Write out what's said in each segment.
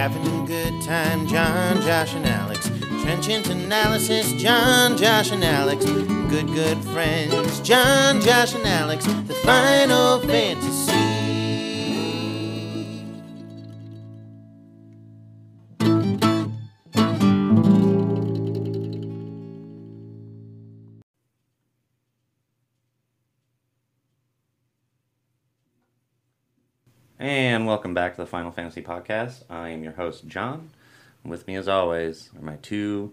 Having a good time, John, Josh, and Alex. Trenchant analysis, John, Josh, and Alex. Good, good friends, John, Josh, and Alex. The final fantasy. And welcome back to the Final Fantasy Podcast. I am your host, John. With me, as always, are my two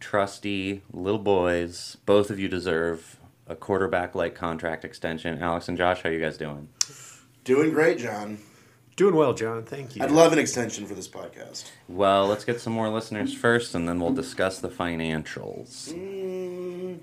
trusty little boys. Both of you deserve a quarterback like contract extension. Alex and Josh, how are you guys doing? Doing great, John. Doing well, John. Thank you. I'd love an extension for this podcast. Well, let's get some more listeners first, and then we'll discuss the financials. Mm,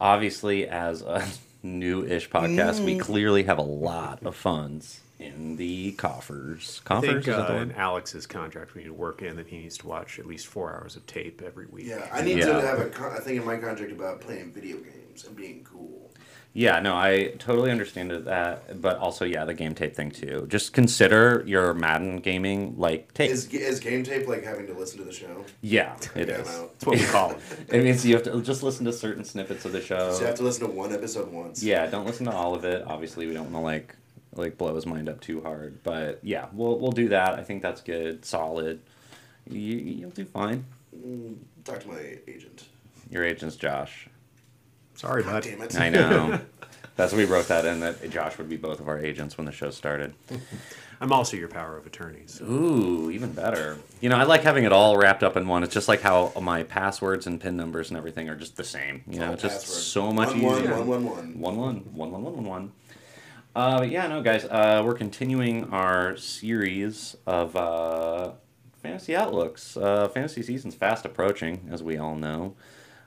Obviously, as a new ish podcast, we clearly have a lot of funds in the coffers. Coffers I Coffers? think is uh, the in? Alex's contract, we need to work in that he needs to watch at least four hours of tape every week. yeah, I need Yeah. to have a, con- a thing in my contract about playing video games and being cool. Yeah, no, I totally understand that, but also, yeah, the game tape thing too. Just consider your Madden gaming like tape. Is, is game tape like having to listen to the show? yeah, it Yeah, is. That's what we call it. It means you have to just listen to certain snippets of the show. So you have to listen to one episode once. Yeah, don't listen to all of it. Obviously, we don't want to like like blow his mind up too hard. But yeah, we'll we'll do that. I think that's good, solid. You, you'll do fine. Mm, talk to my agent. Your agent's Josh. Sorry, God bud. damn it. I know. That's we wrote that in that Josh would be both of our agents when the show started. I'm also your power of attorney. So. Ooh, even better. You know, I like having it all wrapped up in one. It's just like how my passwords and PIN numbers and everything are just the same. You know, All it's just password. so much one, easier. One, one, one, one. One one one one one one one. Uh, but yeah, no, guys, uh, we're continuing our series of uh, fantasy outlooks. Uh, fantasy season's fast approaching, as we all know,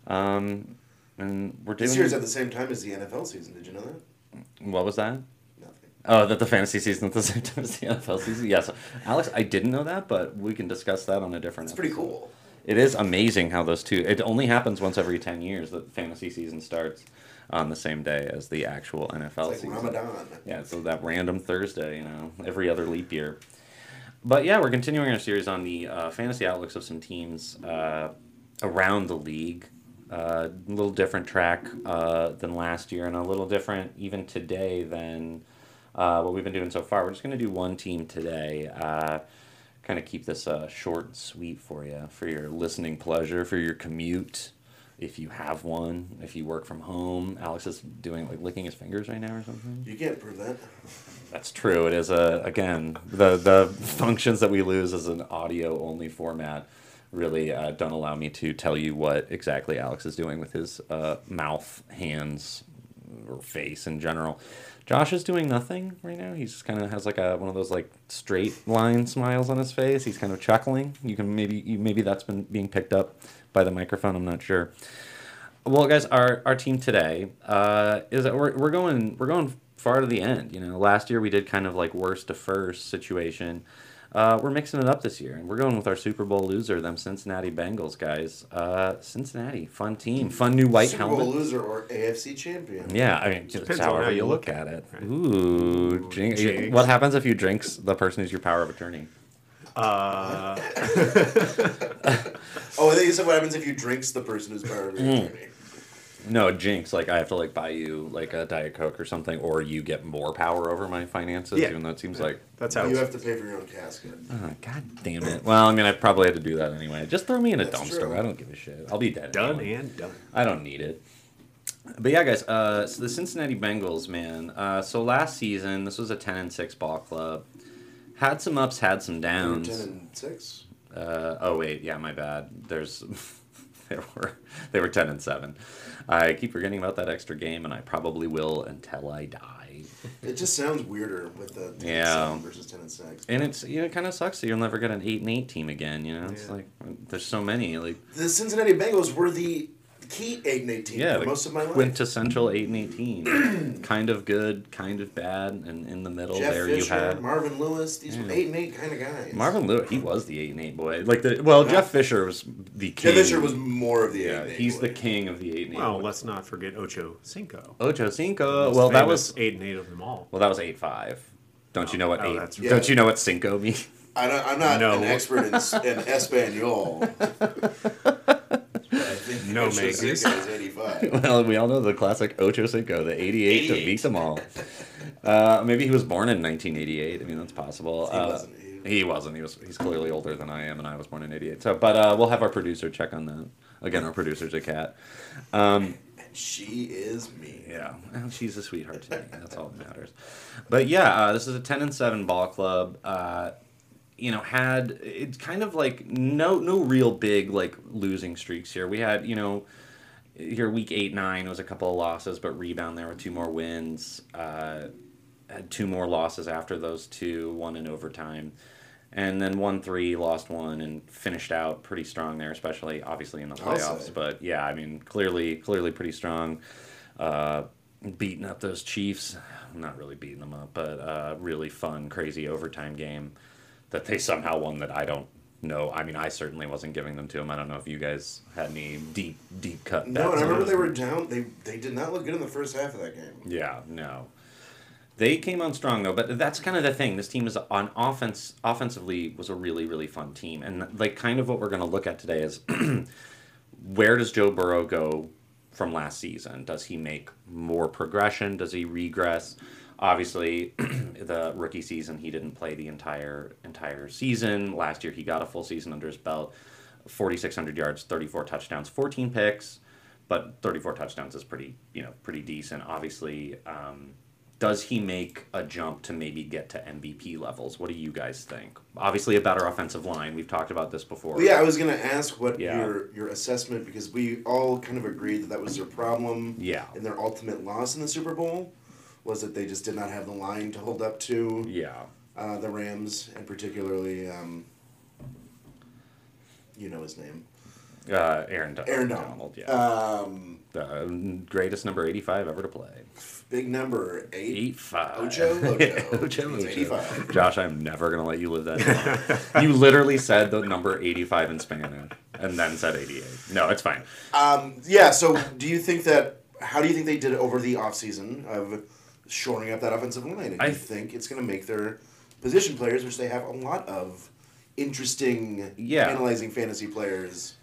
um, and we're doing. This year's at the same time as the NFL season. Did you know that? what was that? Nothing. Oh, that the fantasy season at the same time as the NFL season. Yes, Alex, I didn't know that, but we can discuss that on a different. It's pretty cool. It is amazing how those two. It only happens once every ten years that fantasy season starts on the same day as the actual NFL It's like season. Ramadan. Yeah, so that random Thursday, you know, every other leap year. But yeah, we're continuing our series on the uh, fantasy outlooks of some teams uh, around the league. Uh, a little different track uh, than last year, and a little different even today than uh, what we've been doing so far. We're just going to do one team today. Uh, kind of keep this uh, short and sweet for you, for your listening pleasure, for your commute, if you have one, if you work from home. Alex is doing like licking his fingers right now or something. You can't prove that. That's true. It is a again the the functions that we lose as an audio only format really uh, don't allow me to tell you what exactly Alex is doing with his uh, mouth, hands, or face in general. Josh is doing nothing right now. He's kind of has like a one of those like straight line smiles on his face. He's kind of chuckling. You can maybe you, maybe that's been being picked up by the microphone. I'm not sure. Well, guys, our, our team today uh, is that we're, we're going we're going far to the end. You know, last year we did kind of like worst to first situation. Uh, we're mixing it up this year, and we're going with our Super Bowl loser, them Cincinnati Bengals guys. Uh, Cincinnati, fun team, fun new white Super helmet. Bowl loser or AFC champion. Yeah, I mean, just Depends however how you you look look at at it. it, right? Ooh, jinx. jinx. What happens if you drinks the person who's your power of attorney? Uh, Oh, I think you said what happens if you drinks the person who's power of Mm. attorney. No, jinx. Like I have to like buy you like a diet coke or something, or you get more power over my finances. Yeah. Even though it seems like that's how You it's have to pay for your own casket. Oh, God damn it. Well, I mean, I probably had to do that anyway. Just throw me in a That's dumpster. true. I don't give a shit. I'll be dead. done anyway. and done. I don't need it. But yeah, guys. Uh, so the Cincinnati Bengals, man. Uh, so last season, this was a ten and six ball club. Had some ups, had some downs. Ten and six. Uh, oh wait, yeah, my bad. There's there were they were ten and seven. I keep forgetting about that extra game, and I probably will until I die. It just sounds weirder with the 10 Yeah. and 7 versus ten and six. And it's you know, it kind of sucks that you'll never get an eight and eight team again. You know, it's Yeah. like there's so many like The Cincinnati Bengals were the key eight and eight team yeah, for the most of my life. quintessential eight and eighteen. kind of good, kind of bad, and in the middle Jeff there Fisher, you had Marvin Lewis. These were Yeah. eight and eight kind of guys. Marvin Lewis. He was the eight and eight boy. Like the well, Yeah. Jeff Fisher was the king. Jeff Fisher was more of the eight yeah, and eight. he's the king of the eight and eight. Well, boy. let's not forget Ocho Cinco. Ocho Cinco. Well, that was eight and eight of them all. well, that was eight five. Don't you know what Oh, eight? that's right. Don't you know what Cinco means? I don't, I'm not No. an expert in, in Espanol. No makers. Cinco is 85. Well, we all know the classic Ocho Cinco, the 88, to 88. beat them all. Uh, maybe he was born in 1988. I mean, that's possible. He Uh, wasn't. He- wasn't. He was. He's clearly older than I am, and I was born in '88. So, but uh, we'll have our producer check on that. Again, our producer's a cat. Um, And she is me. yeah, well, she's a sweetheart to me. That's all that matters. But yeah, uh, this is a 10 and 7 ball club. Uh, you know, had it's kind of like no no real big like losing streaks here. We had you know here week eight nine was a couple of losses, but rebound there with two more wins. Uh, had two more losses after those two, one in overtime. And then won three, lost one, and finished out pretty strong there, especially obviously in the playoffs. But yeah, I mean, clearly, clearly pretty strong. Uh, beating up those Chiefs, not really beating them up, but uh, really fun, crazy overtime game that they somehow won. That I don't know. I mean, I certainly wasn't giving them to them. I don't know if you guys had any deep, deep cut. No, and I remember they were down. They they did not look good in the first half of that game. Yeah, no. They came on strong though, but that's kind of the thing. This team is on offense. Offensively, was a really really fun team, and like kind of what we're going to look at today is where does Joe Burrow go from last season? Does he make more progression? Does he regress? Obviously, the rookie season he didn't play the entire entire season. Last year he got a full season under his belt, forty six hundred yards, thirty four touchdowns, fourteen picks, but thirty four touchdowns is pretty you know pretty decent. Obviously. Um, does he make a jump to maybe get to MVP levels? What do you guys think? Obviously, a better offensive line. We've talked about this before. Yeah, I was gonna ask what Yeah. your your assessment because we all kind of agreed that that was their problem. Yeah. In their ultimate loss in the Super Bowl, was that they just did not have the line to hold up to Yeah. uh, the Rams, and particularly, um, you know his name, Uh, Aaron, Don- Aaron Donald. Donald. Yeah. Um, the greatest number 85 ever to play. big number eight. Eight five. Ocho, Ocho. Ocho, It's Ocho. 85. Josh, I'm never gonna let you live that down. you literally said the number 85 in Spanish and then said 88. No, it's fine. Um, yeah. So, do you think that? How do you think they did it over the offseason of shoring up that offensive line? And I- you think it's going to make their position players, which they have a lot of interesting, Yeah. analyzing fantasy players.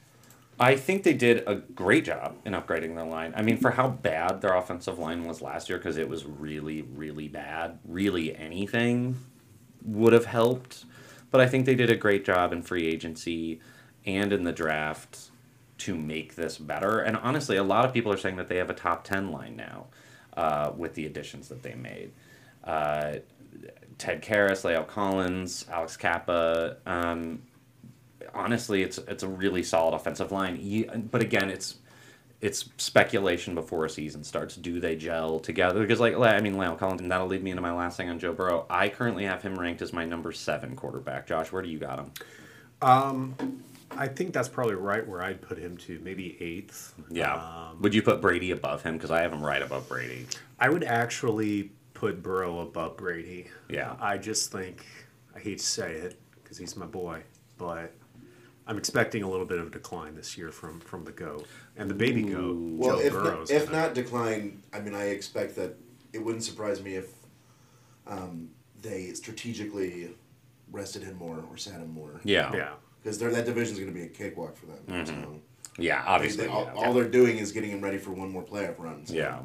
I think they did a great job in upgrading their line. I mean, for how bad their offensive line was last year, because it was really, really bad. Really, anything would have helped. But I think they did a great job in free agency and in the draft to make this better. And honestly, a lot of people are saying that they have a top 10 line now uh, with the additions that they made. Uh, Ted Karras, La'el Collins, Alex Cappa. Um, honestly, it's it's a really solid offensive line. Ye- But again, it's it's speculation before a season starts. Do they gel together? Because like I mean, La'el Collins, and that'll lead me into my last thing on Joe Burrow. I currently have him ranked as my number seven quarterback. Josh, where do you got him? I think that's probably right where I'd put him to, maybe eighth. Yeah. Um, Would you put Brady above him? Because I have him right above Brady. I would actually put Burrow above Brady. Yeah. I just think, I hate to say it because he's my boy, but I'm expecting a little bit of a decline this year from, from the GOAT. And the baby GOAT, Well, Joe if Burrow's. not, if gonna- not decline, I mean, I expect that it wouldn't surprise me if um, they strategically rested him more or sat him more. Yeah. Yeah. Because that division is going to be a cakewalk for them. Mm-hmm. So Yeah, obviously. they, all, yeah. all they're doing is getting him ready for one more playoff run. So. Yeah.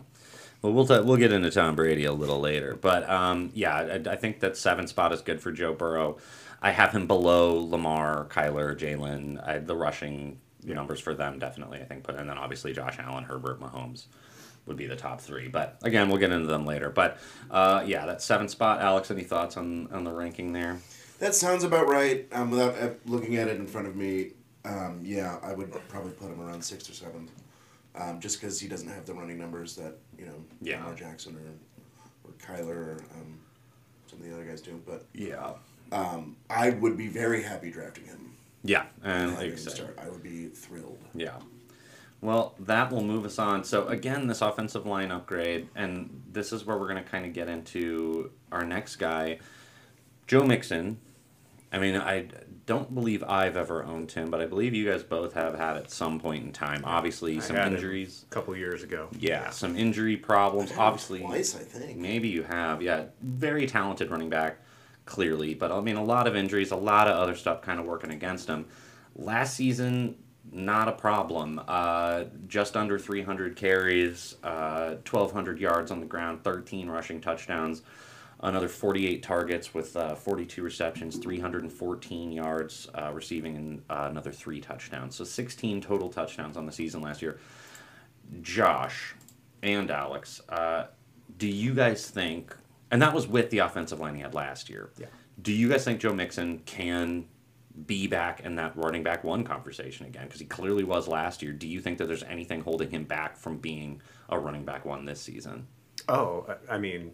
Well, we'll t- we'll get into Tom Brady a little later, but um, yeah, I, I think that seven spot is good for Joe Burrow. I have him below Lamar, Kyler, Jalen. The rushing numbers for them definitely, I think, put and then obviously Josh Allen, Herbert, Mahomes would be the top three. But again, we'll get into them later. But uh, yeah, that seven spot. Alex, any thoughts on on the ranking there? That sounds about right. Um, without uh, looking at it in front of me, um, yeah, I would probably put him around sixth or seventh. Um, just because he doesn't have the running numbers that you know Yeah. Lamar Jackson or or Kyler or um, some of the other guys do. But Yeah. um, I would be very happy drafting him. Yeah, and like you said, start. I would be thrilled. Yeah. Well, that will move us on. So again, this offensive line upgrade, and this is where we're going to kind of get into our next guy, Joe Mixon. I mean, I don't believe I've ever owned him, but I believe you guys both have had at some point in time. Obviously, I some had injuries. A couple years ago. Yeah, some injury problems. I've had him Obviously, twice I think. maybe you have. Yeah, very talented running back. clearly, but I mean, a lot of injuries, a lot of other stuff kind of working against him. Last season, not a problem. Uh, just under 300 carries, uh, 1,200 yards on the ground, 13 rushing touchdowns, another 48 targets with uh, 42 receptions, 314 yards uh, receiving, and uh, another three touchdowns. So 16 total touchdowns on the season last year. Josh and Alex, uh, do you guys think, and that was with the offensive line he had last year. Yeah. Do you guys think Joe Mixon can be back in that running back one conversation again? Because he clearly was last year. Do you think that there's anything holding him back from being a running back one this season? Oh, I I mean,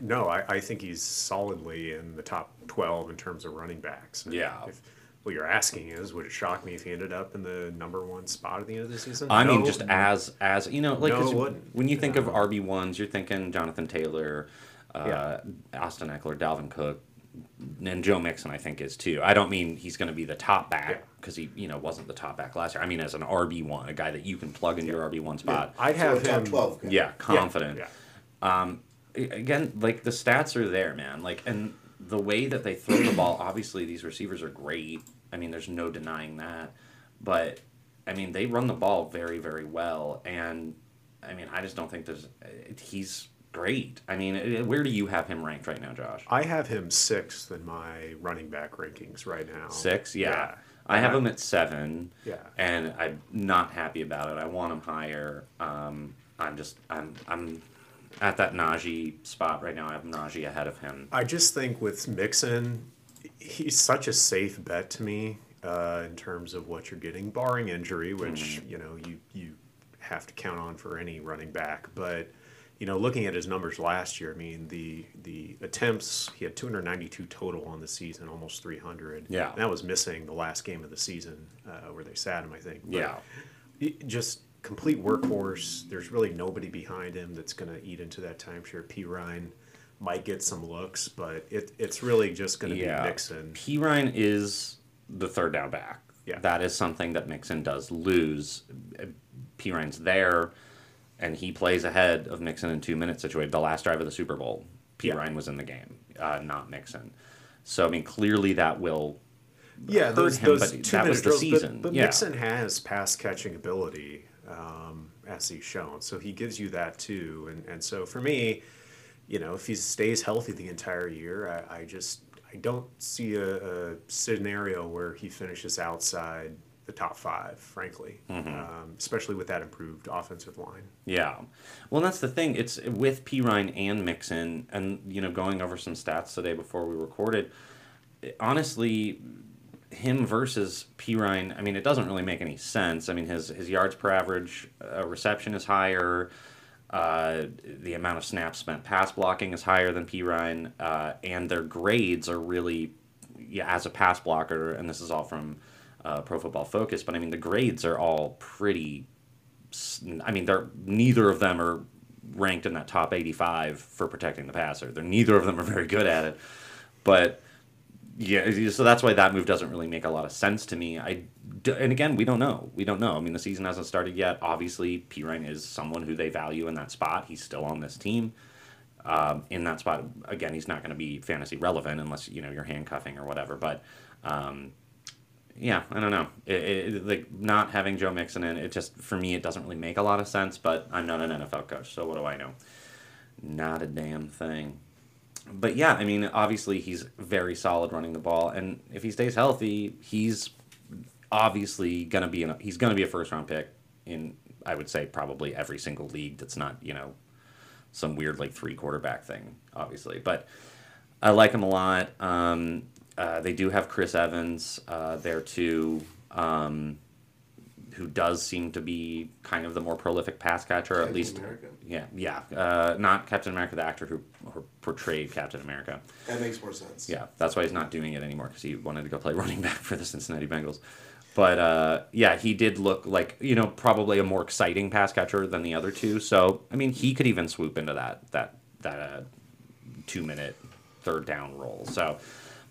no, I, I think he's solidly in the top 12 in terms of running backs. And Yeah. If, what you're asking is, would it shock me if he ended up in the number one spot at the end of the season? I mean, No. just as as you know, like No, 'cause when you think of RB ones, you're thinking Jonathan Taylor, uh, Yeah. Austin Ekeler, Dalvin Cook, and Joe Mixon. I think is too. I don't mean he's going to be the top back Yeah. because he you know wasn't the top back last year. I mean as an RB one, a guy that you can plug into your RB one spot. I'd So have a top him. 12 guy. Yeah, confident. Yeah. Again, like the stats are there, man. Like and the way that they throw the ball, obviously these receivers are great. I mean, there's no denying that. But I mean, they run the ball very, very well, and I mean, I just don't think there's. He's great. I mean, eh, where do you have him ranked right now, Josh? I have him sixth in my running back rankings right now. Six, yeah. Yeah. I have Uh, him at seven. Yeah. And I'm not happy about it. I want him higher. Um, I'm just I'm I'm at that Najee spot right now. I have Najee ahead of him. I just think with Mixon, he's such a safe bet to me uh, in terms of what you're getting, barring injury, which you know you you have to count on for any running back. But you know, looking at his numbers last year, I mean the the attempts he had 292 total on the season, almost 300. Yeah. and that was missing the last game of the season uh, where they sat him, I think. But Yeah. just complete workhorse. There's really nobody behind him that's going to eat into that timeshare. Perine might get some looks, but it, it's really just going to Yeah. be Mixon. Perine is the third down back. Yeah. That is something that Mixon does lose. Perine's there, and he plays ahead of Mixon in two minute situation. The last drive of the Super Bowl, P Yeah. Ryan was in the game, uh, not Mixon. So I mean, clearly that will Yeah, hurt those, him, those but two that was the drills. season. But, but Yeah. Mixon has pass catching ability, um, as he's shown. So he gives you that too. And, and so for me, you know, if he stays healthy the entire year, I, I just I don't see a, a scenario where he finishes outside the top five, frankly, Mm-hmm. um, especially with that improved offensive line. Yeah. Well, that's the thing. It's with Perine and Mixon, and, you know, going over some stats today before we recorded, honestly, him versus Perine, I mean, it doesn't really make any sense. I mean, his, his yards per average uh, reception is higher. Uh, the amount of snaps spent pass blocking is higher than Perine, uh, and their grades are really, yeah, as a pass blocker, and this is all from uh, Pro Football Focus, but I mean, the grades are all pretty I mean, they're neither of them are ranked in that top 85 for protecting the passer. They're neither of them are very good at it. But yeah, so that's why that move doesn't really make a lot of sense to me. I and again, we don't know. We don't know. I mean, the season hasn't started yet. Obviously, P. Is someone who they value in that spot. He's still on this team. Um, in that spot, again, he's not going to be fantasy relevant unless you know you're handcuffing or whatever. But um, yeah, I don't know. It, it, like not having Joe Mixon in, it just for me it doesn't really make a lot of sense. But I'm not an NFL coach, so what do I know? Not a damn thing. But yeah, I mean, obviously he's very solid running the ball, and if he stays healthy, he's obviously gonna be a, he's gonna be a first round pick in I would say probably every single league that's not you know some weird like three quarterback thing, obviously. But I like him a lot. Um, uh, they do have Chris Evans uh, there too, um, who does seem to be kind of the more prolific pass catcher, or at Captain least. America. Yeah, yeah. Uh, not Captain America, the actor who, who portrayed Captain America. That makes more sense. Yeah, that's why he's not doing it anymore because he wanted to go play running back for the Cincinnati Bengals. But uh, yeah, he did look like you know probably a more exciting pass catcher than the other two. So I mean, he could even swoop into that that that uh, two minute third down role. So,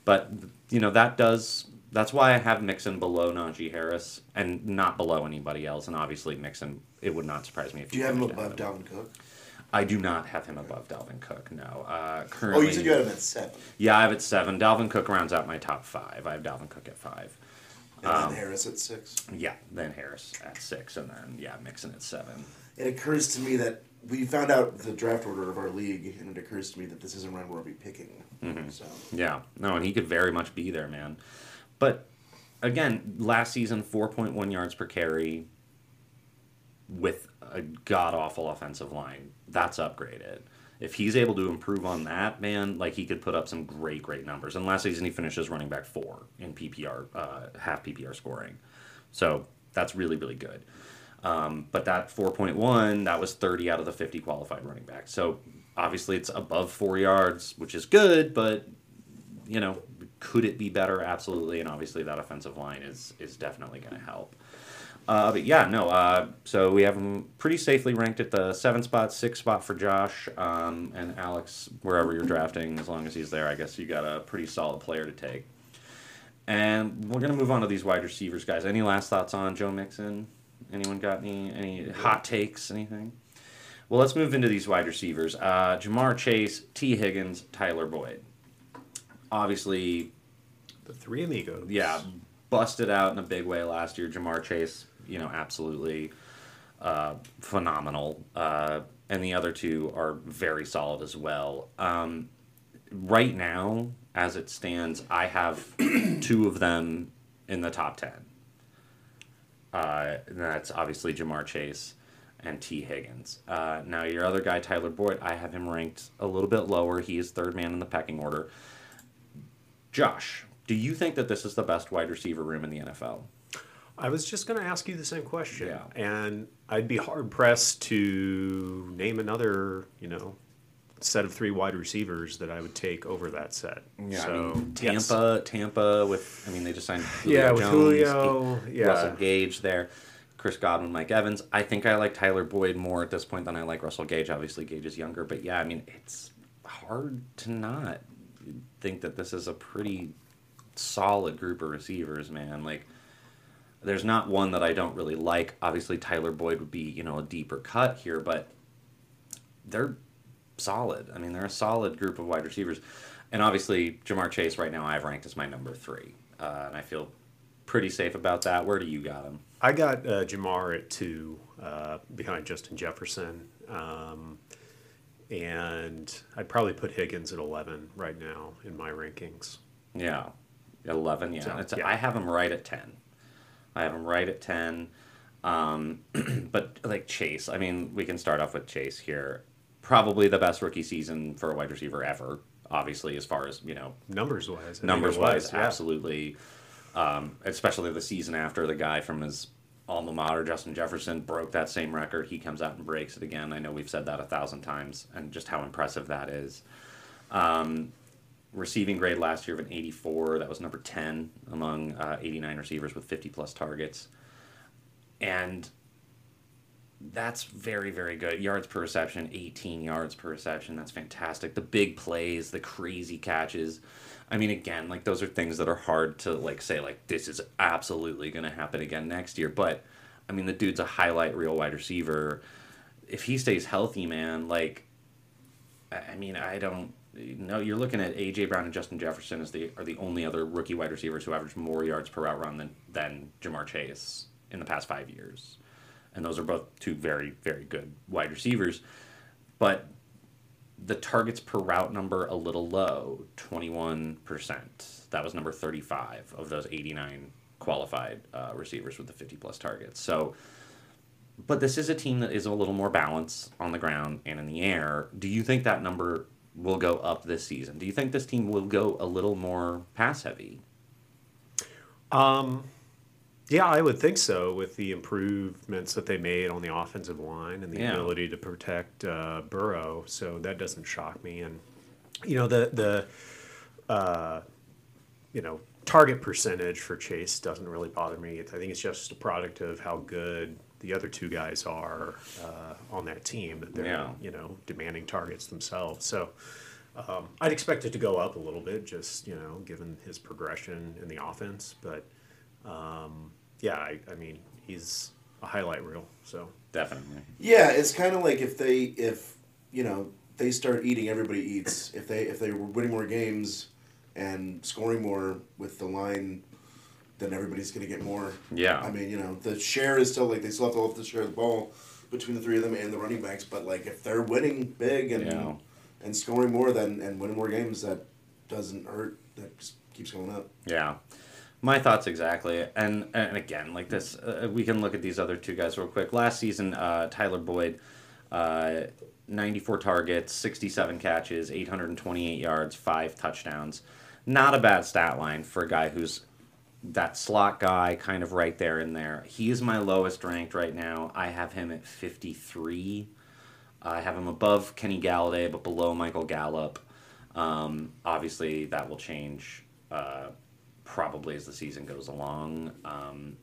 but you know that does that's why I have Mixon below Najee Harris and not below anybody else. And obviously Mixon, it would not surprise me if Do you have him above Dalvin Cook? I do not have him above Dalvin Cook. No. Uh, Oh, you said you had him at seven. yeah, I have it seven. Dalvin Cook rounds out my top five. I have Dalvin Cook at five. And Um, then Harris at six. Yeah, then Harris at six, and then yeah, Mixon at seven. It occurs to me that we found out the draft order of our league, and it occurs to me that this isn't round where I'll be picking. Mm-hmm. So Yeah, no, and he could very much be there, man. But again, last season, 4.1 yards per carry with a god awful offensive line. That's upgraded. If he's able to improve on that, man, like he could put up some great, great numbers. And last season, he finishes running back four in PPR, uh, half PPR scoring. So that's really, really good. Um, but that 4.1, that was 30 out of the 50 qualified running backs. So obviously it's above four yards, which is good, but you know, could it be better? Absolutely, and obviously that offensive line is is definitely going to help. Uh, but yeah, no. Uh, so we have him pretty safely ranked at the seven spot, six spot for Josh, um, and Alex. Wherever you're drafting, as long as he's there, I guess you got a pretty solid player to take. And we're gonna move on to these wide receivers, guys. Any last thoughts on Joe Mixon? Anyone got any any hot takes? Anything? Well, let's move into these wide receivers. Uh, Ja'Marr Chase, Tee Higgins, Tyler Boyd. Obviously, The three amigos. yeah, busted out in a big way last year. Ja'Marr Chase, you know, absolutely uh, phenomenal. Uh, and the other two are very solid as well. Um, right now, as it stands, I have two of them in the top 10. Uh, and that's obviously Ja'Marr Chase and Tee Higgins. Uh, now, your other guy, Tyler Boyd, I have him ranked a little bit lower. He is third man in the pecking order. Josh, do you think that this is the best wide receiver room in the NFL? I was just going to ask you the same question. Yeah. And I'd be hard pressed to name another, you know, set of three wide receivers that I would take over that set. so yes. Tampa, Tampa with, I mean, they just signed Yeah, with Jones, Julio, yeah. Russell Gage there, Chris Godwin, Mike Evans. I think I like Tyler Boyd more at this point than I like Russell Gage. Obviously, Gage is younger, but yeah, I mean, it's hard to not think that this is a pretty solid group of receivers, man. Like, there's not one that I don't really like. Obviously, Tyler Boyd would be, you know, a deeper cut here, but they're solid. I mean, they're a solid group of wide receivers. And obviously, Ja'Marr Chase right now I've ranked as my number three. Uh, and I feel pretty safe about that. Where do you got him? I got uh, Ja'Marr at two uh, behind Justin Jefferson. Um, and I'd probably put Higgins at 11 right now in my rankings. Yeah. 11, yeah. So, It's, yeah. I have him right at 10. I have him right at 10. Um, but like Chase, I mean, we can start off with Chase here. Probably the best rookie season for a wide receiver ever, obviously, as far as, you know, Numbers wise. Numbers it was, wise, yeah. absolutely. Um, especially the season after the guy from his alma mater, Justin Jefferson, broke that same record. He comes out and breaks it again. I know we've said that a thousand times, and just how impressive that is. Um, receiving grade last year of an 84. That was number 10 among uh, 89 receivers with 50 plus targets. And that's very, very good. Yards per reception, 18 yards per reception. That's fantastic. The big plays, the crazy catches. I mean, again, like those are things that are hard to like say like this is absolutely going to happen again next year. But I mean, the dude's a highlight reel wide receiver. If he stays healthy, man, like I I mean, I don't. No, you're looking at AJ Brown and Justin Jefferson as the are the only other rookie wide receivers who average more yards per route run than than Ja'Marr Chase in the past five years, and those are both two very very good wide receivers, but the targets per route number a little low, twenty one percent. That was number thirty five of those eighty nine qualified uh, receivers with the fifty plus targets. So but this is a team that is a little more balanced on the ground and in the air. Do you think that number will go up this season? Do you think this team will go a little more pass heavy? Yeah, I would think so with the improvements that they made on the offensive line and the Yeah. ability to protect uh, Burrow. So that doesn't shock me. And you know the the uh, you know target percentage for Chase doesn't really bother me. I think it's just a product of how good the other two guys are uh, on that team. That they're Yeah. you know demanding targets themselves. So. Um, I'd expect it to go up a little bit, just you know, given his progression in the offense. But um, yeah, I, I mean, he's a highlight reel. So Definitely. Yeah, it's kind of like if they if you know, they start eating, everybody eats. If they if they were winning more games and scoring more with the line, then everybody's gonna get more. Yeah. I mean, you know, the share is still like they still have to have to share the ball between the three of them and the running backs. But like if they're winning big and Yeah. and scoring more than and winning more games, that doesn't hurt. That just keeps going up. Yeah. My thoughts exactly. And and again, like this, uh, we can look at these other two guys real quick. Last season, uh, Tyler Boyd, uh, 94 targets, 67 catches, 828 yards, five touchdowns. Not a bad stat line for a guy who's that slot guy, kind of right there in there. He is my lowest ranked right now. I have him at 53. I have him above Kenny Golladay, but below Michael Gallup. Um, obviously, that will change uh, probably as the season goes along um,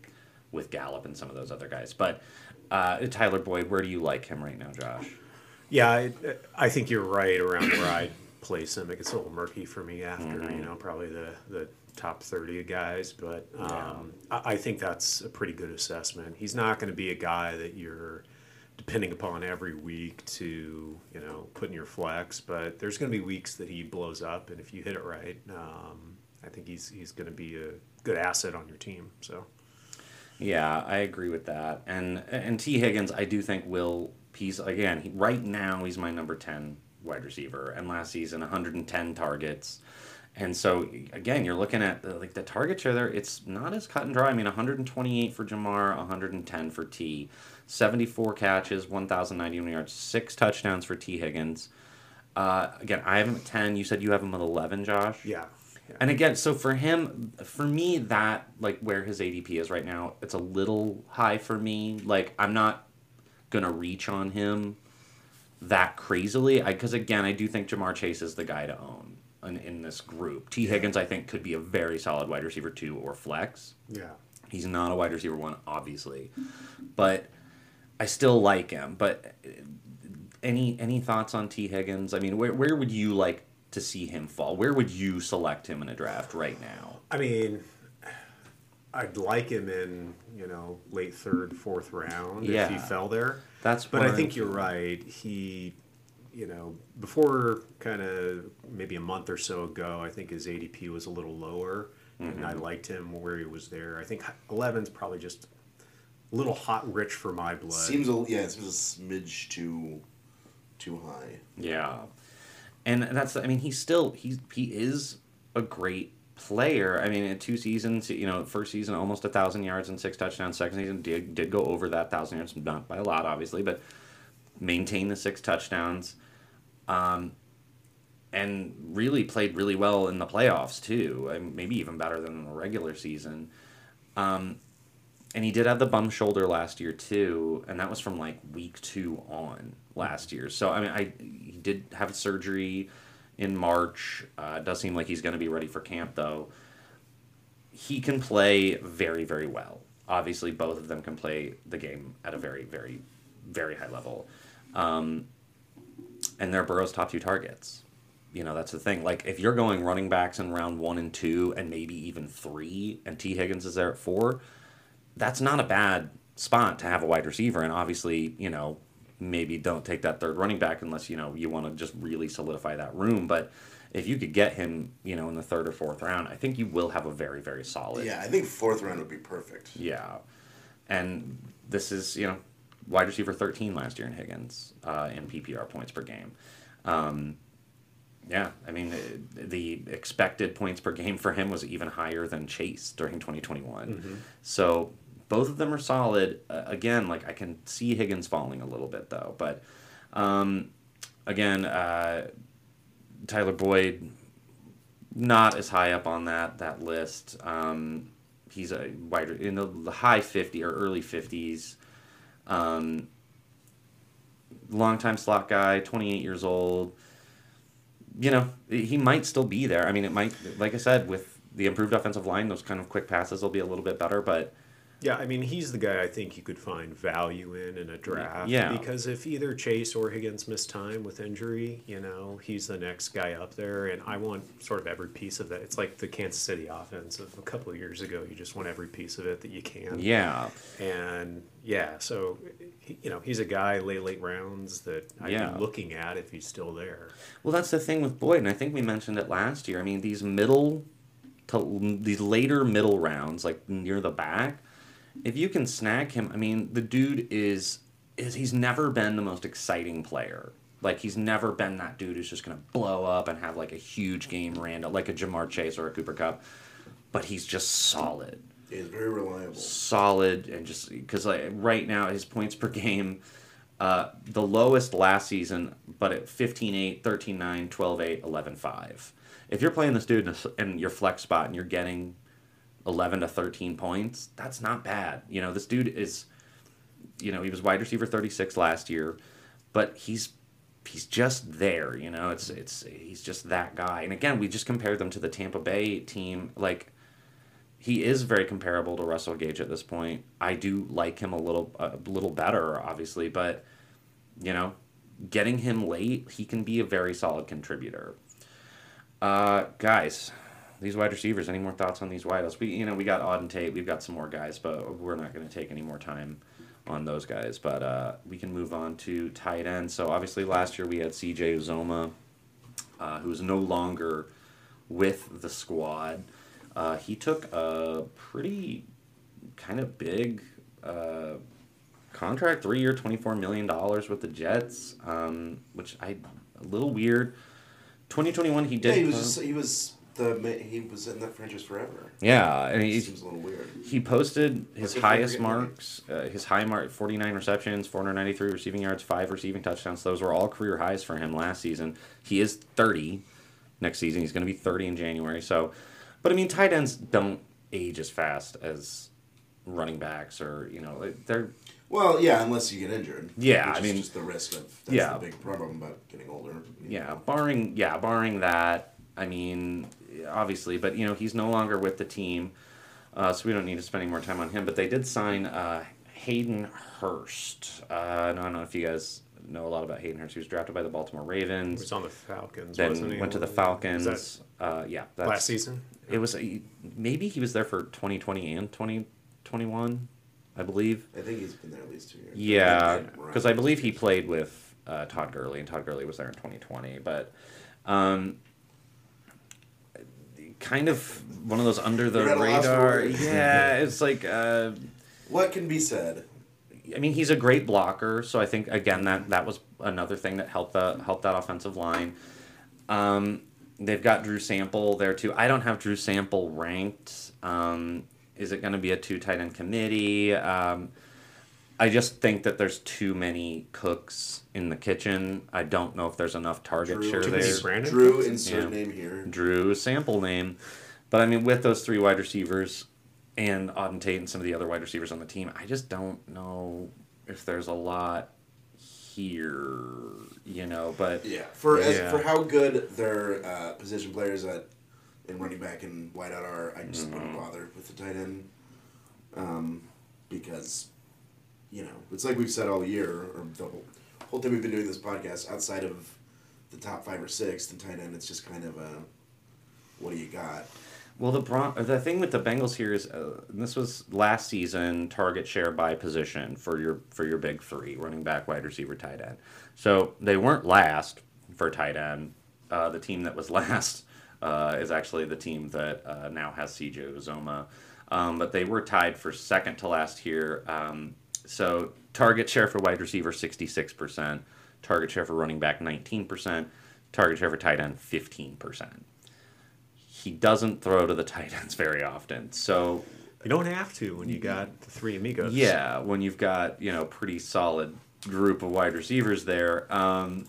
with Gallup and some of those other guys. But uh, Tyler Boyd, where do you like him right now, Josh? Yeah, I, I think you're right around where I place him. It gets a little murky for me after, you know, probably the, the top 30 of guys. But um, I, I think that's a pretty good assessment. He's not going to be a guy that you're depending upon every week to, you know, put in your flex. But there's going to be weeks that he blows up. And if you hit it right, um, I think he's, he's going to be a good asset on your team. So. Yeah, I agree with that. And and Tee Higgins, I do think will he's again he, right now he's my number ten wide receiver, and last season 110 targets. And so again, you're looking at the, like the target share there. It's not as cut and dry. I mean, 128 for Ja'Marr, 110 for Tee, 74 catches, 1,091 yards, six touchdowns for Tee Higgins. Uh, again, I have him at 10. You said you have him at 11, Josh. Yeah. Yeah. And again, so for him, for me, that like where his ADP is right now, it's a little high for me. Like I'm not gonna reach on him that crazily. I because again, I do think Ja'Marr Chase is the guy to own in, in this group. Tee Higgins, I think, could be a very solid wide receiver two or flex. yeah. He's not a wide receiver one, obviously, but I still like him. But any any thoughts on Tee Higgins? I mean, where where would you like to see him fall? Where would you select him in a draft right now? I mean, I'd like him in you know late third, fourth round if he fell there. That's But what I I'm think you're right. He, you know, before kind of maybe a month or so ago, I think his ADP was a little lower, and I mm-hmm. liked him where he was there. I think 11's probably just a little hot rich for my blood. Seems a yeah, it seems a smidge too too high. Yeah, and that's I mean he's still he's he is a great player. I mean, in two seasons, you know, first season almost a thousand yards and six touchdowns. Second season did did go over that thousand yards, not by a lot, obviously, but maintained the six touchdowns, um, and really played really well in the playoffs too. Mean, maybe even better than the regular season. Um, and he did have the bum shoulder last year too, and that was from like week two on last year. So I mean, I he did have surgery in March. Uh, it does seem like he's going to be ready for camp though. He can play very very well. Obviously, both of them can play the game at a very very very high level, um, and they're Burrow's top two targets. You know that's the thing. Like if you're going running backs in round one and two, and maybe even three, and Tee Higgins is there at four that's not a bad spot to have a wide receiver. And obviously, you know, maybe don't take that third running back unless, you know, you want to just really solidify that room. But if you could get him, you know, in the third or fourth round, I think you will have a very, very solid. Yeah, I think fourth round would be perfect. Yeah. And this is, you know, wide receiver 13 last year in Higgins uh, in PPR points per game. Um, yeah, I mean, uh, the expected points per game for him was even higher than Chase during 2021. So both of them are solid. Uh, again, like I can see Higgins falling a little bit though, but um, again, uh, Tyler Boyd not as high up on that that list. Um, he's a wide in the, the high 50 or early 50s. Um, longtime slot guy, 28 years old. You know, he might still be there. I mean, it might, like I said, with the improved offensive line, those kind of quick passes will be a little bit better. But Yeah, I mean, he's the guy I think you could find value in in a draft. Yeah. Because if either Chase or Higgins miss time with injury, you know, he's the next guy up there, and I want sort of every piece of that. It's like the Kansas City offense of a couple of years ago. You just want every piece of it that you can. yeah, And yeah, so you know, he's a guy late late rounds that I'd Yeah. be looking at if he's still there. Well, that's the thing with Boyd, and I think we mentioned it last year. I mean, these middle to these later middle rounds, like near the back, if you can snag him, I mean, the dude is is he's never been the most exciting player. Like he's never been that dude who's just gonna blow up and have like a huge game random, like a Ja'Marr Chase or a Cooper Kupp. But he's just solid He's very reliable. solid and just because like right now his points per game uh, the lowest last season but at 15-8 13-9 12-8 11-5 if you're playing this dude in, a- in your flex spot and you're getting 11 to 13 points that's not bad you know this dude is you know he was wide receiver 36 last year but he's he's just there you know it's it's he's just that guy and again we just compared them to the Tampa Bay team like he is very comparable to Russell Gage at this point. I do like him a little a little better, obviously, but you know, getting him late, he can be a very solid contributor. Uh, guys, these wide receivers. Any more thoughts on these wideouts? We you know we got Auden Tate, we've got some more guys, but we're not going to take any more time on those guys. But uh, we can move on to tight end. So obviously last year we had C.J. Uzomah, uh, who's no longer with the squad. Uh, he took a pretty kind of big uh, contract, three year, twenty four million dollars with the Jets, um, which I a little weird. Twenty twenty one, he Yeah, did. he was just, he was the he was in that franchise forever. yeah, and he seems a little weird. he posted his highest marks, uh, his high mark, forty nine receptions, four hundred ninety three receiving yards, five receiving touchdowns. Those were all career highs for him last season. He is thirty next season. He's going to be thirty in January. So, but I mean, tight ends don't age as fast as running backs, or you know, they're Well, yeah, unless you get injured. Yeah, I mean- just the risk of that's Yeah. the big problem about getting older. yeah, barring yeah, barring that. I mean, obviously, but you know, he's no longer with the team, uh, so we don't need to spend any more time on him. But they did sign uh, Hayden Hurst. Uh, I don't know if you guys know a lot about Hayden Hurst. He was drafted by the Baltimore He Ravens, was on the Falcons. wasn't then he? went to the Was Falcons. that uh, yeah, that's, last season. It was a, maybe he was there for 2020 and 2021, I believe. I think he's been there at least two years. Yeah, because I believe he played with uh, Todd Gurley, and Todd Gurley was there in 2020. But um, kind of one of those under the You're at a loss for radar. Yeah, it's like uh, What can be said? I mean he's a great blocker, so I think again that that was another thing that helped the helped that offensive line. Um, they've got Drew Sample there too. I don't have Drew Sample ranked. Um, is it going to be a two tight end committee? Um, I just think that there's too many cooks in the kitchen. I don't know if there's enough target Drew, share there. many Brandon Drew insert Yeah. name here. Drew sample name. But I mean, with those three wide receivers and Auden Tate and some of the other wide receivers on the team, I just don't know if there's a lot here, you know. But Yeah, for Yeah. as for how good their uh, position players at in running back and wideout are, I just Mm-hmm. wouldn't bother with the tight end, um, because you know it's like we've said all year, or the whole, whole time we've been doing this podcast. Outside of the top five or six, the tight end, it's just kind of a what do you got? Well, the Bron- the thing with the Bengals here is, uh, this was last season target share by position for your for your big three: running back, wide receiver, tight end. So they weren't last for tight end. Uh, the team that was last uh, is actually the team that uh, now has CJ Uzomah, um, but they were tied for second to last here. Um, so target share for wide receiver sixty six percent, target share for running back nineteen percent, target share for tight end fifteen percent he doesn't throw to the tight ends very often. So You don't have to when you got the three amigos. yeah, when you've got you know pretty solid group of wide receivers there, um,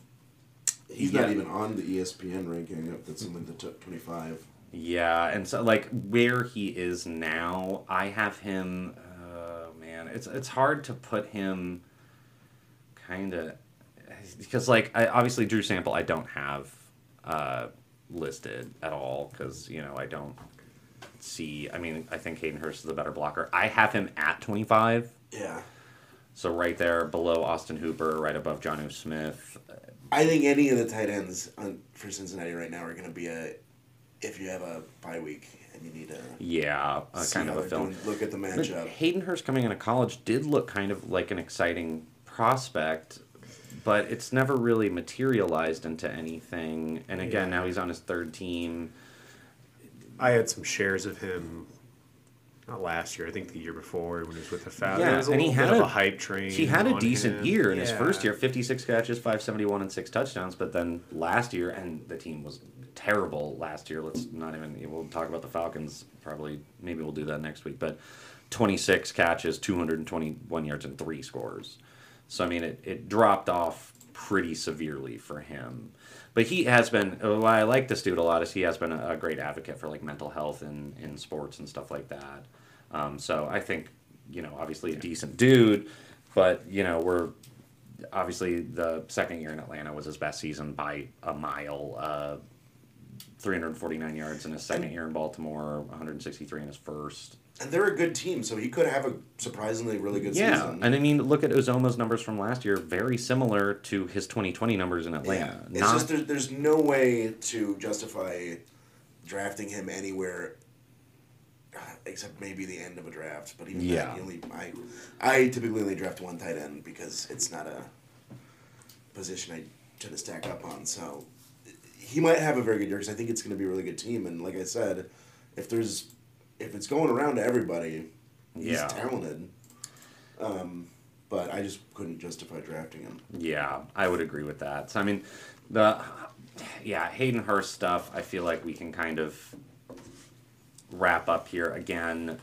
He's Yeah. not even on the ESPN ranking. Up that's only the top twenty-five. yeah, and so like where he is now, I have him. Man, it's it's hard to put him kind of because like I, obviously Drew Sample I don't have uh, listed at all because you know I don't see. I mean I think Hayden Hurst is the better blocker. I have him at twenty five. Yeah, So right there below Austin Hooper, right above Jonnu Smith. I think any of the tight ends on, for Cincinnati right now are going to be a if you have a bye week and you need to Yeah, uh, see kind how of a film. doing, look at the But matchup. Hayden Hurst coming into college did look kind of like an exciting prospect, but it's never really materialized into anything. And again, Yeah. now he's on his third team. I had some shares of him. Not last year, I think the year before when he was with the Falcons. Yeah, was a and he had bit a- of a hype train. He had a decent him. year in his first year 56 catches, 571, and six touchdowns. But then last year, and the team was terrible last year. Let's not even, we'll talk about the Falcons probably. Maybe we'll do that next week. But 26 catches, 221 yards, and three scores. So, I mean, it, it dropped off pretty severely for him. But he has been, why I like this dude a lot is he has been a, a great advocate for like mental health in, in sports and stuff like that. Um, so I think, you know, obviously a decent dude, but, you know, we're obviously the second year in Atlanta was his best season by a mile. Uh, 349 yards in his second year in Baltimore, 163 in his first. And they're a good team, so he could have a surprisingly really good Yeah, season. and I mean, look at Uzomah's numbers from last year, very similar to his 2020 numbers in Atlanta. It's Not, just there, there's no way to justify drafting him anywhere except maybe the end of a draft. But even Yeah. that, only, I, I typically only draft one tight end because it's not a position I tend to stack up on. So he might have a very good year because I think it's going to be a really good team. And like I said, if there's if it's going around to everybody, he's Yeah. talented. Um, but I just couldn't justify drafting him. Yeah, I would agree with that. So I mean, the yeah Hayden Hurst stuff. I feel like we can kind of wrap up here again.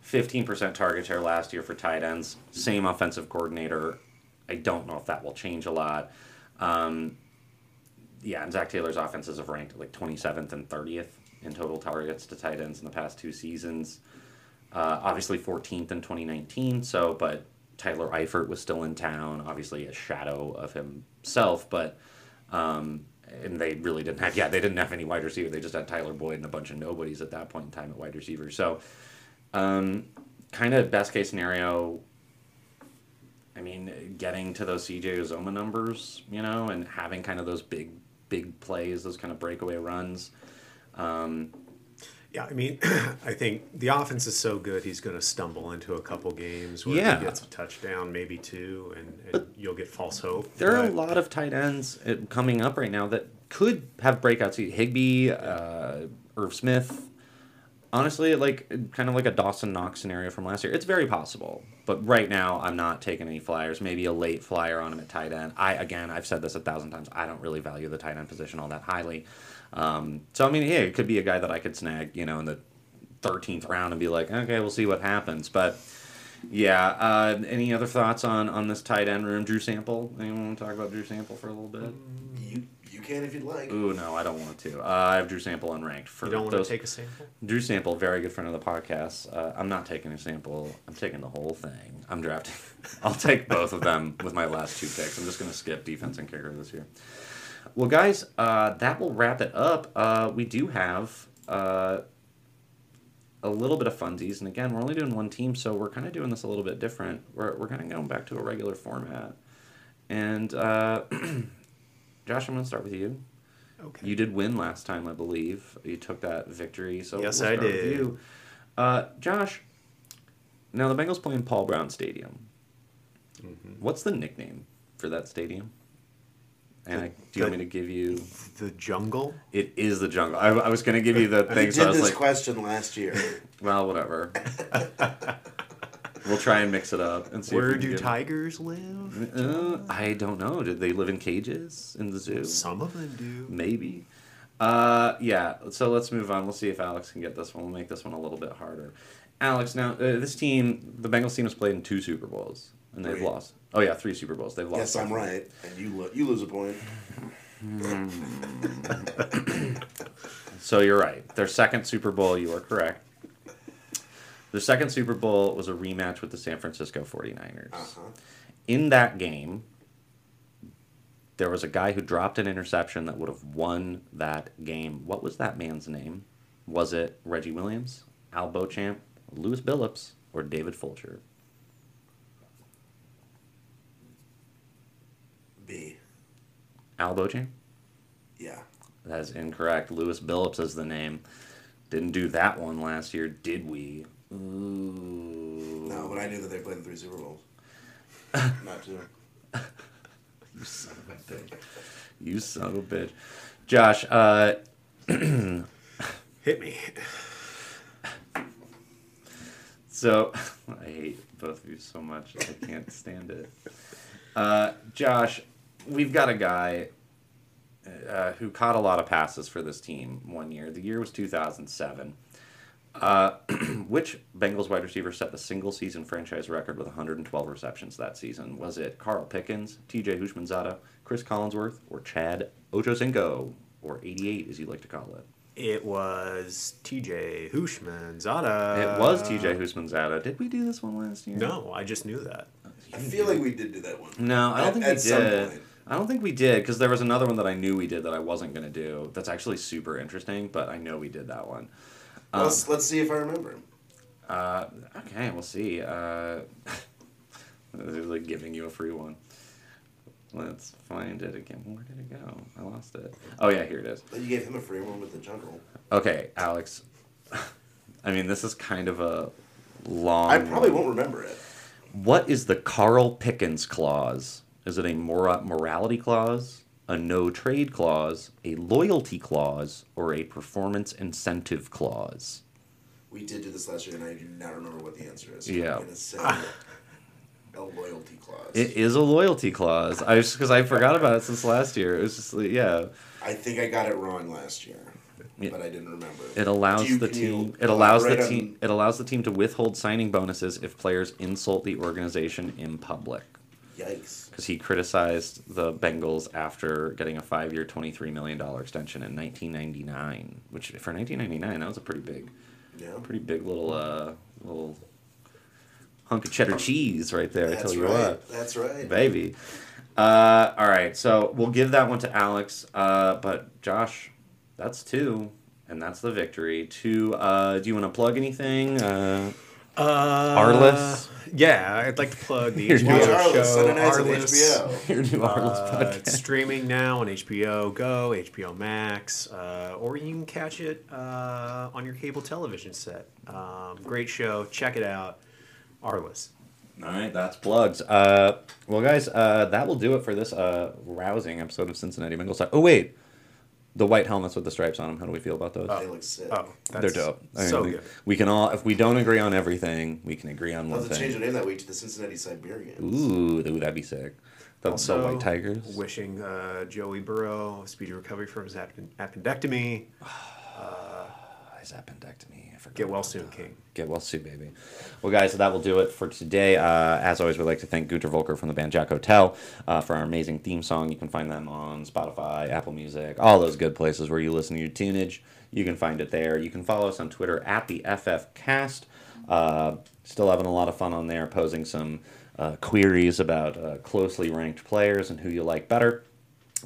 Fifteen percent target share last year for tight ends. Same offensive coordinator. I don't know if that will change a lot. Um, yeah, and Zac Taylor's offenses have ranked like 27th and 30th in total targets to tight ends in the past two seasons. Uh, obviously 14th in 2019. So, but Tyler Eifert was still in town. Obviously a shadow of himself, but um, and they really didn't have. Yeah, they didn't have any wide receiver. They just had Tyler Boyd and a bunch of nobodies at that point in time at wide receiver. So, um, kind of best case scenario. I mean, getting to those CJ Uzomah numbers, you know, and having kind of those big, big plays, those kind of breakaway runs. Um, Yeah, I mean, I think the offense is so good. He's going to stumble into a couple games where Yeah. he gets a touchdown, maybe two, and, and you'll get false hope. There are a lot of tight ends uh, coming up right now that could have breakouts. Higbee, uh, Irv Smith. Honestly, like kind of like a Dawson Knox scenario from last year. It's very possible, but right now I'm not taking any flyers. Maybe a late flyer on him at tight end. I again, I've said this a thousand times. I don't really value the tight end position all that highly. Um, so I mean, yeah, it could be a guy that I could snag, you know, in the 13th round and be like, okay, we'll see what happens. But yeah, uh, any other thoughts on on this tight end room? Drew Sample. Anyone want to talk about Drew Sample for a little bit? You you can if you'd like. Ooh, no, I don't want to. Uh, I have Drew Sample unranked for You don't want to take a sample? Drew Sample, very good friend of the podcast. Uh, I'm not taking a sample. I'm taking the whole thing. I'm drafting. I'll take both of them with my last two picks. I'm just going to skip defense and kicker this year. Well, guys, uh, that will wrap it up. Uh, we do have uh, a little bit of funsies, and again, we're only doing one team, so we're kind of doing this a little bit different. We're we're kind of going back to a regular format. And uh, Josh, I'm going to start with you. Okay. You did win last time, I believe. You took that victory. So Yes, we'll I did. you. Uh, Josh, now the Bengals play in Paul Brown Stadium. Mm-hmm. What's the nickname for that stadium? And I, do you want me to give you? The jungle? It is the jungle. I, I was going to give you the thing, did so I this like, question last year. well, whatever. we'll try and mix it up and see. Where we do give- tigers live? Uh, I don't know. Did they live in cages in the zoo? Some of them do. Maybe. Uh, yeah. So let's move on. We'll see if Alex can get this one. We'll make this one a little bit harder. Alex, now uh, this team, the Bengals team has played in two Super Bowls and they've Three. lost. Oh yeah, three Super Bowls. They've lost. yes, I'm both. right, and you lo- you lose a point. So you're right. Their second Super Bowl, you are correct. Their second Super Bowl was a rematch with the San Francisco 49ers. Uh-huh. In that game, there was a guy who dropped an interception that would have won that game. What was that man's name? Was it Reggie Williams, Al Beauchamp, Lewis Billups, or David Fulcher? B. Al Beauchamp? Yeah. That is incorrect. Lewis Billups is the name. Didn't do that one last year, did we? Ooh. No, but I knew that they played in three Super Bowls. Not two. you son of a bitch. You son of a bitch. Josh, uh, Hit me. so I hate both of you so much. I can't stand it. Uh, Josh, we've got a guy uh, who caught a lot of passes for this team one year. The year was 2007. Uh, which Bengals wide receiver set the single season franchise record with 112 receptions that season? Was it Carl Pickens, TJ Houshmandzadeh, Cris Collinsworth, or Chad Ochocinco, or 88 as you like to call it? It was TJ Hushman Zada. It was TJ Houshmandzadeh. Did we do this one last year? No, I just knew that. I feel like we did do that one. No, I don't At- think at we some did. point. I don't think we did because there was another one that I knew we did that I wasn't going to do. That's actually super interesting, but I know we did that one. Um, let's let's see if I remember. Uh, okay, we'll see. Uh, they're like giving you a free one. Let's find it again. Where did it go? I lost it. Oh yeah, here it is. But you gave him a free one with the jungle. Okay, Alex. I mean, this is kind of a long. I probably won't remember it. What is the Carl Pickens clause? Is it a mora- morality clause, a no trade clause, a loyalty clause, or a performance incentive clause? We did do this last year, and I do not remember what the answer is. Yeah. I'm gonna say a loyalty clause. It is a loyalty clause. I just because I forgot about it since last year. It was just like, yeah. I think I got it wrong last year, but I didn't remember. It allows you- the team. It allows the team. It allows the team to withhold signing bonuses if players insult the organization in public. Yikes! Because he criticized the Bengals after getting a five-year, twenty-three million dollar extension in 1999. Which for 1999, that was a pretty big, Yeah. pretty big little, uh, little hunk of cheddar cheese right there. I tell you right. what. That's right. baby. Uh, all right, so we'll give that one to Alex. Uh, but Josh, that's two, and that's the victory. Two. Uh, do you want to plug anything? Uh, Uh, Arliss? Yeah, I'd like to plug the Your HBO new- Watch Arliss show. Sunday nights on Arliss. HBO. your new Arliss Uh, podcast. it's streaming now on HBO Go, HBO Max, uh, or you can catch it uh, on your cable television set. Um, great show. Check it out. Arliss. All right, that's plugs. Uh, well, guys, uh, that will do it for this uh, rousing episode of Cincinnati Bengals. Talk. Oh wait, the white helmets with the stripes on them. How do we feel about those? They look sick. Oh, They're that's dope. I mean, so we, good. we can all, if we don't agree on everything, we can agree on I'll one have to change thing. the name that week to the Cincinnati Siberians. Ooh, ooh, that'd be sick. The, the Also, white tigers. Wishing uh, Joey Burrow speedy recovery from his appen- appendectomy. His appendectomy. I forgot. Get well soon, King. Get well soon, baby. Well, guys, so that will do it for today. Uh, as always, we'd like to thank Gunter Volker from the band Jack Hotel uh, for our amazing theme song. You can find them on Spotify, Apple Music, all those good places where you listen to your tunage. You can find it there. You can follow us on Twitter at the FFCast. Uh, still having a lot of fun on there, posing some uh, queries about uh, closely ranked players and who you like better.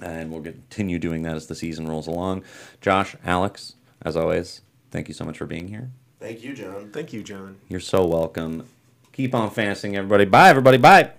And we'll continue doing that as the season rolls along. Josh, Alex, as always, thank you so much for being here. Thank you, John. Thank you, John. You're so welcome. Keep on fantasing, everybody. Bye, everybody. Bye.